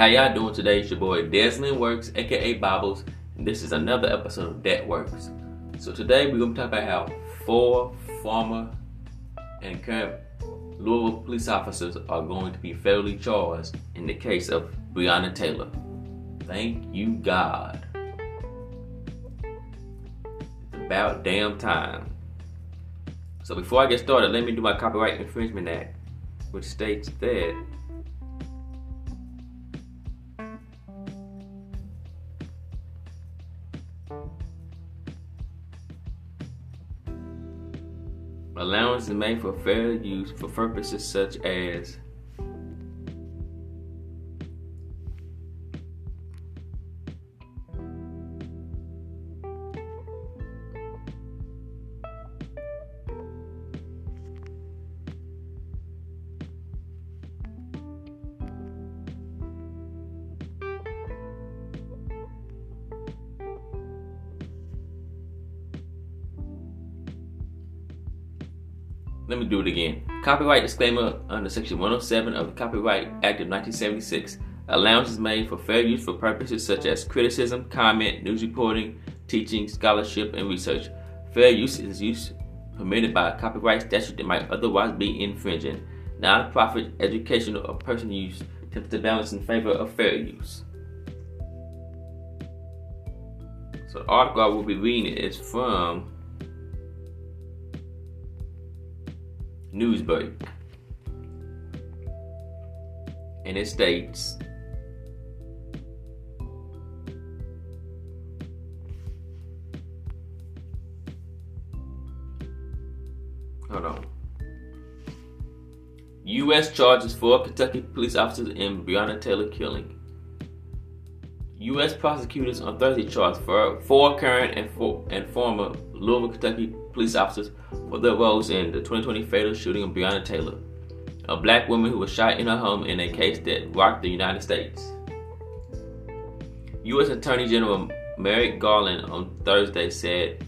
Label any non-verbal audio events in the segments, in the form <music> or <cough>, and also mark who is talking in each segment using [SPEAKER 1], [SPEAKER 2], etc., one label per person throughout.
[SPEAKER 1] How y'all doing today? It's your boy Desmond Works, aka Bibles, and this is another episode of That Works. So today we're gonna talk about how four former and current Louisville police officers are going to be federally charged in the case of Breonna Taylor. Thank you, God. It's about damn time. So before I get started, let me do my Copyright Infringement Act, which states that allowance is made for fair use for purposes such as Let me do it again. Copyright disclaimer under Section 107 of the Copyright Act of 1976. Allowance is made for fair use for purposes such as criticism, comment, news reporting, teaching, scholarship, and research. Fair use is use permitted by a copyright statute that might otherwise be infringing. Non-profit, educational, or personal use tends to balance in favor of fair use. So the article I will be reading is from Newsbreak. And it states Hold on. U.S. charges four Kentucky police officers in Breonna Taylor killing. U.S. prosecutors on Thursday charged four current and, four, and former Louisville, Kentucky police officers for their roles in the 2020 fatal shooting of Breonna Taylor, a black woman who was shot in her home in a case that rocked the United States. U.S. Attorney General Merrick Garland on Thursday said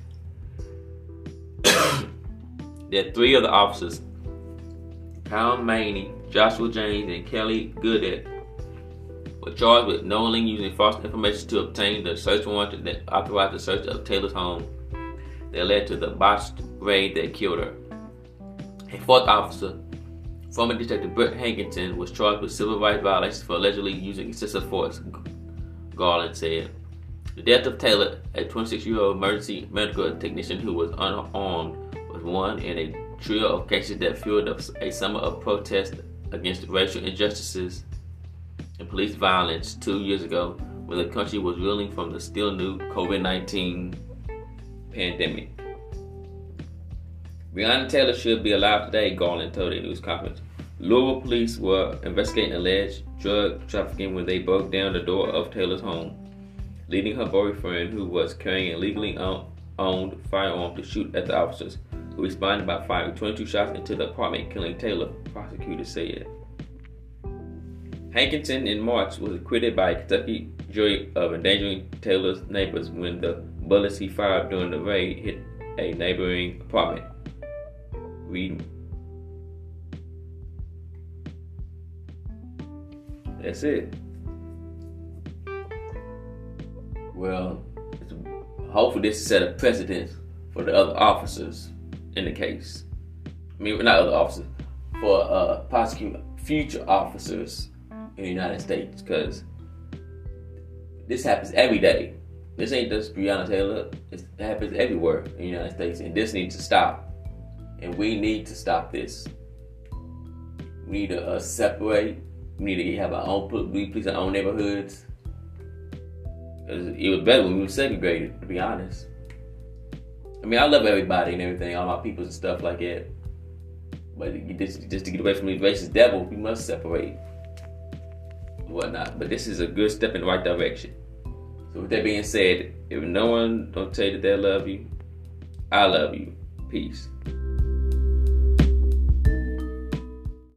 [SPEAKER 1] <coughs> that three of the officers, Kyle Meany, Joshua Jaynes, and Kelly Goodlett, were charged with knowingly using false information to obtain the search warrant that authorized the search of Taylor's home that led to the botched raid that killed her. A fourth officer, former Detective Brett Hankington, was charged with civil rights violations for allegedly using excessive force, Garland said. The death of Taylor, a 26 year old emergency medical technician who was unarmed, was one in a trio of cases that fueled a summer of protest against racial injustices and police violence two years ago when the country was reeling from the still new COVID 19 pandemic. Breonna Taylor should be alive today, Garland told a news conference. Louisville police were investigating alleged drug trafficking when they broke down the door of Taylor's home, leading her boyfriend, who was carrying a legally owned firearm, to shoot at the officers, who responded by firing 22 shots into the apartment, killing Taylor, prosecutors said. Hankison in March was acquitted by a Kentucky jury of endangering Taylor's neighbors when the bullets he fired during the raid hit a neighboring apartment. Read. That's it. Well, hopefully this set a precedent for the other officers in the case. I mean, not other officers, for uh, prosecute future officers in the United States because this happens every day. This ain't just Breonna Taylor. It happens everywhere in the United States, and this needs to stop. And we need to stop this. We need to uh, separate. We need to have our own police, our own neighborhoods. It was better when we were segregated, to be honest. I mean, I love everybody and everything, all my peoples and stuff like that. But just, just to get away from these racist devils, we must separate whatnot. But this is a good step in the right direction. So with that being said, if no one don't tell you that they love you, I love you. Peace.